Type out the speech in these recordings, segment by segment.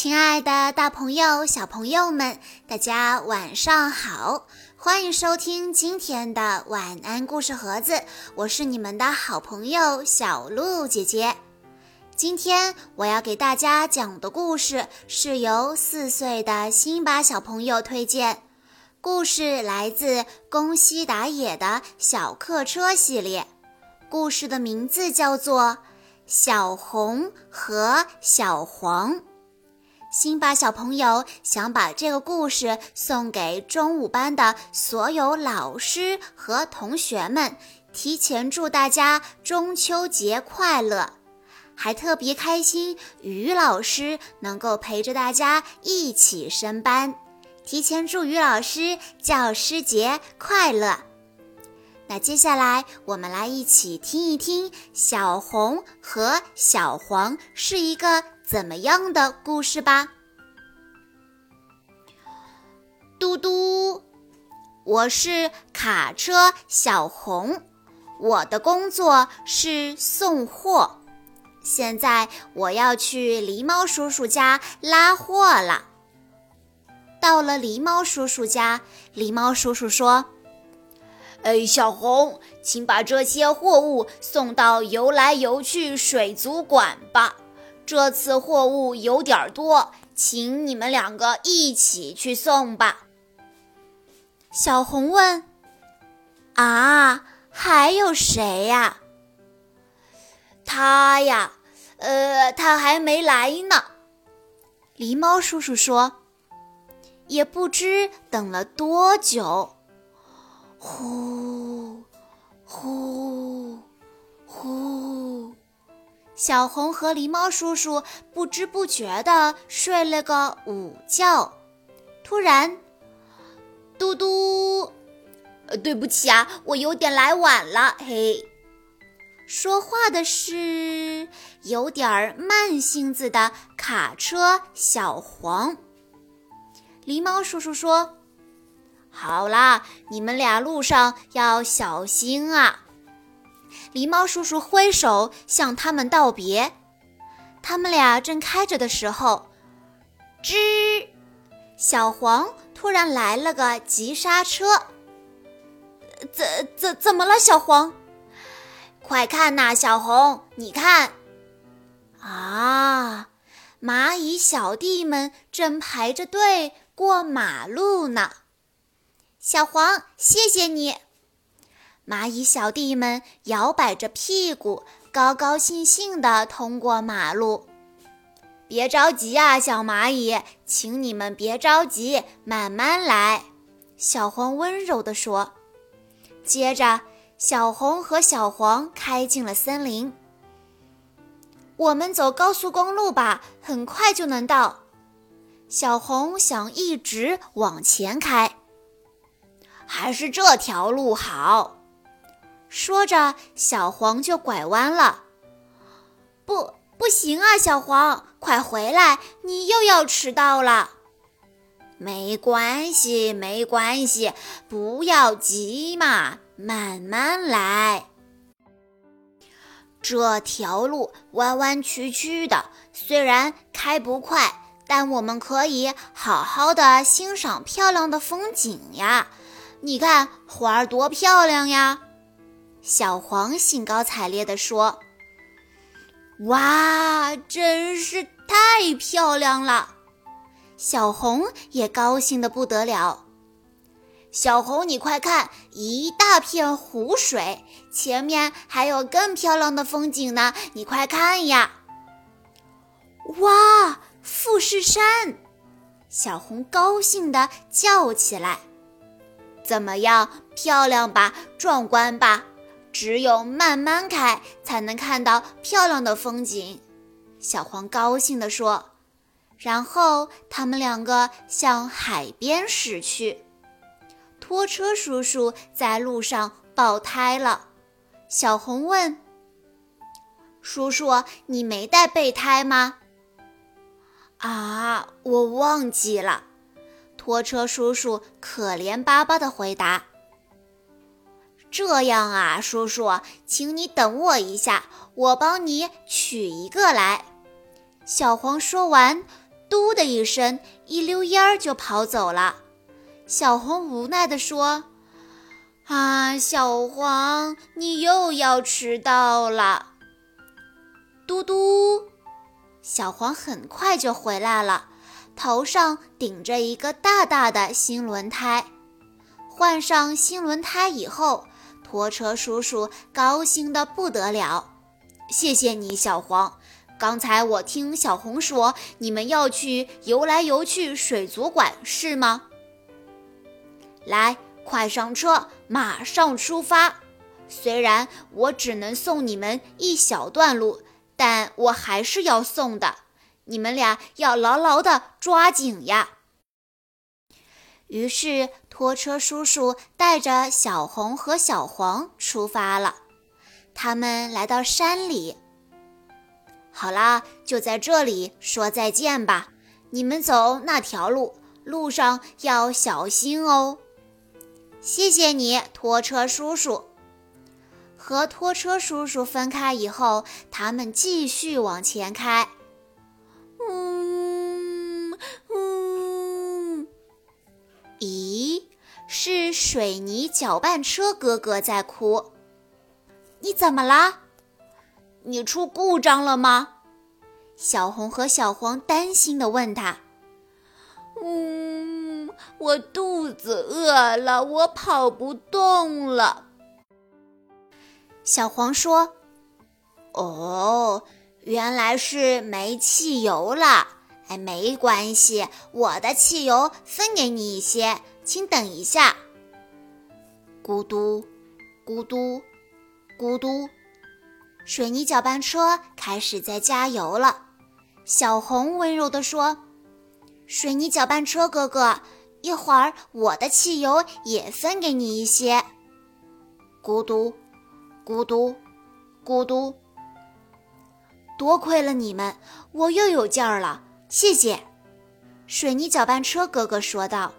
亲爱的，大朋友、小朋友们，大家晚上好！欢迎收听今天的晚安故事盒子，我是你们的好朋友小鹿姐姐。今天我要给大家讲的故事是由四岁的辛巴小朋友推荐，故事来自宫西达也的小客车系列，故事的名字叫做《小红和小黄》。辛巴小朋友想把这个故事送给中五班的所有老师和同学们，提前祝大家中秋节快乐，还特别开心于老师能够陪着大家一起升班，提前祝于老师教师节快乐。那接下来我们来一起听一听小红和小黄是一个。怎么样的故事吧？嘟嘟，我是卡车小红，我的工作是送货。现在我要去狸猫叔叔家拉货了。到了狸猫叔叔家，狸猫叔叔说：“哎，小红，请把这些货物送到游来游去水族馆吧。”这次货物有点多，请你们两个一起去送吧。小红问：“啊，还有谁呀？”他呀，呃，他还没来呢。狸猫叔叔说：“也不知等了多久。”呼，呼，呼。小红和狸猫叔叔不知不觉地睡了个午觉。突然，嘟嘟，呃，对不起啊，我有点来晚了。嘿，说话的是有点慢性子的卡车小黄。狸猫叔叔说：“好啦，你们俩路上要小心啊。”狸猫叔叔挥手向他们道别，他们俩正开着的时候，吱！小黄突然来了个急刹车。怎怎怎么了，小黄？快看呐，小红，你看！啊，蚂蚁小弟们正排着队过马路呢。小黄，谢谢你。蚂蚁小弟们摇摆着屁股，高高兴兴地通过马路。别着急啊，小蚂蚁，请你们别着急，慢慢来。小黄温柔地说。接着，小红和小黄开进了森林。我们走高速公路吧，很快就能到。小红想一直往前开，还是这条路好。说着，小黄就拐弯了。不，不行啊，小黄，快回来，你又要迟到了。没关系，没关系，不要急嘛，慢慢来。这条路弯弯曲曲的，虽然开不快，但我们可以好好的欣赏漂亮的风景呀。你看花儿多漂亮呀！小黄兴高采烈地说：“哇，真是太漂亮了！”小红也高兴得不得了。小红，你快看，一大片湖水，前面还有更漂亮的风景呢！你快看呀！哇，富士山！小红高兴地叫起来：“怎么样，漂亮吧？壮观吧？”只有慢慢开，才能看到漂亮的风景。小黄高兴地说。然后他们两个向海边驶去。拖车叔叔在路上爆胎了。小红问：“叔叔，你没带备胎吗？”“啊，我忘记了。”拖车叔叔可怜巴巴地回答。这样啊，叔叔，请你等我一下，我帮你取一个来。小黄说完，嘟的一声，一溜烟儿就跑走了。小红无奈地说：“啊，小黄，你又要迟到了。”嘟嘟，小黄很快就回来了，头上顶着一个大大的新轮胎。换上新轮胎以后，拖车叔叔高兴得不得了。谢谢你，小黄。刚才我听小红说，你们要去游来游去水族馆，是吗？来，快上车，马上出发。虽然我只能送你们一小段路，但我还是要送的。你们俩要牢牢地抓紧呀！于是，拖车叔叔带着小红和小黄出发了。他们来到山里，好啦，就在这里说再见吧。你们走那条路，路上要小心哦。谢谢你，拖车叔叔。和拖车叔叔分开以后，他们继续往前开。水泥搅拌车哥哥在哭。你怎么啦？你出故障了吗？小红和小黄担心地问他。嗯，我肚子饿了，我跑不动了。小黄说：“哦，原来是没汽油了。”哎，没关系，我的汽油分给你一些，请等一下。咕嘟，咕嘟，咕嘟，水泥搅拌车开始在加油了。小红温柔地说：“水泥搅拌车哥哥，一会儿我的汽油也分给你一些。”咕嘟，咕嘟，咕嘟，多亏了你们，我又有劲儿了。谢谢，水泥搅拌车哥哥说道。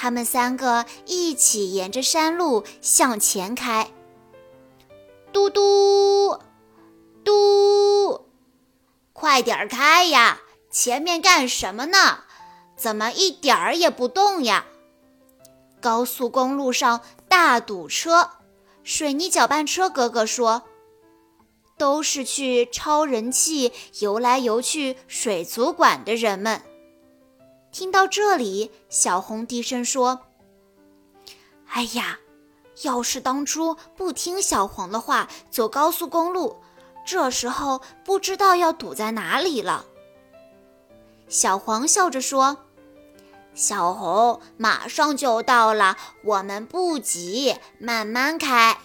他们三个一起沿着山路向前开。嘟嘟，嘟，快点开呀！前面干什么呢？怎么一点儿也不动呀？高速公路上大堵车。水泥搅拌车哥哥说。都是去超人气、游来游去水族馆的人们。听到这里，小红低声说：“哎呀，要是当初不听小黄的话，走高速公路，这时候不知道要堵在哪里了。”小黄笑着说：“小红，马上就到了，我们不急，慢慢开。”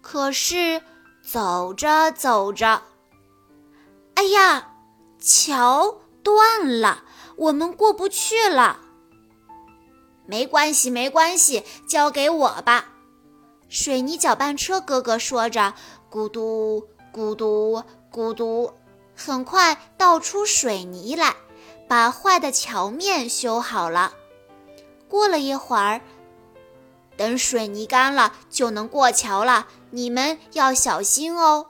可是。走着走着，哎呀，桥断了，我们过不去了。没关系，没关系，交给我吧。水泥搅拌车哥哥说着，咕嘟咕嘟咕嘟，很快倒出水泥来，把坏的桥面修好了。过了一会儿。等水泥干了，就能过桥了。你们要小心哦。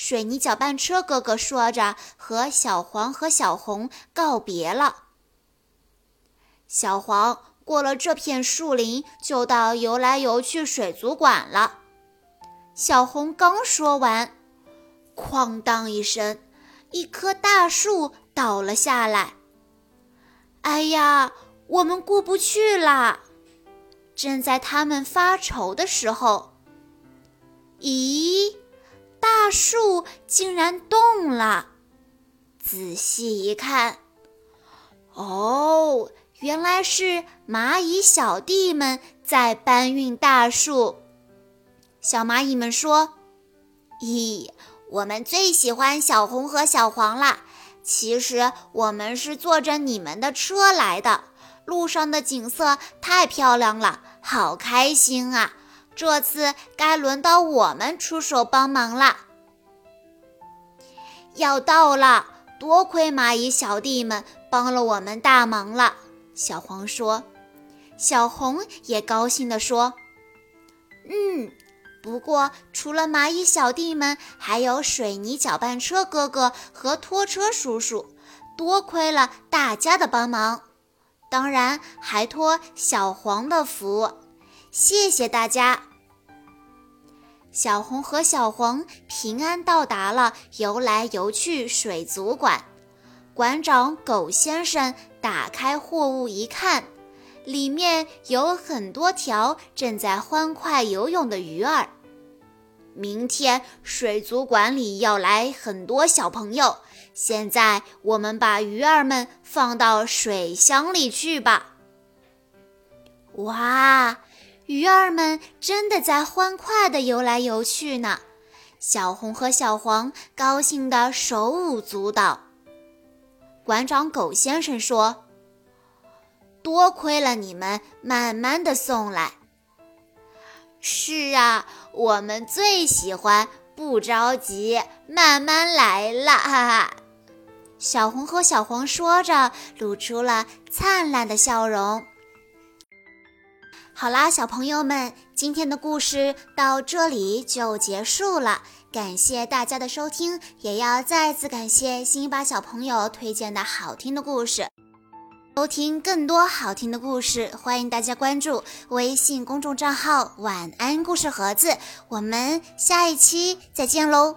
水泥搅拌车哥哥说着，和小黄和小红告别了。小黄过了这片树林，就到游来游去水族馆了。小红刚说完，哐当一声，一棵大树倒了下来。哎呀，我们过不去啦！正在他们发愁的时候，咦，大树竟然动了！仔细一看，哦，原来是蚂蚁小弟们在搬运大树。小蚂蚁们说：“咦，我们最喜欢小红和小黄了。其实我们是坐着你们的车来的。”路上的景色太漂亮了，好开心啊！这次该轮到我们出手帮忙了。要到了，多亏蚂蚁小弟们帮了我们大忙了。小黄说，小红也高兴地说：“嗯，不过除了蚂蚁小弟们，还有水泥搅拌车哥哥和拖车叔叔。”多亏了大家的帮忙，当然还托小黄的福，谢谢大家。小红和小黄平安到达了游来游去水族馆。馆长狗先生打开货物一看，里面有很多条正在欢快游泳的鱼儿。明天水族馆里要来很多小朋友，现在我们把鱼儿们放到水箱里去吧。哇！鱼儿们真的在欢快地游来游去呢，小红和小黄高兴得手舞足蹈。馆长狗先生说：“多亏了你们，慢慢的送来。”是啊，我们最喜欢不着急，慢慢来了，哈哈。小红和小黄说着，露出了灿烂的笑容。好啦，小朋友们，今天的故事到这里就结束了。感谢大家的收听，也要再次感谢辛巴小朋友推荐的好听的故事。收听更多好听的故事，欢迎大家关注微信公众账号“晚安故事盒子”。我们下一期再见喽！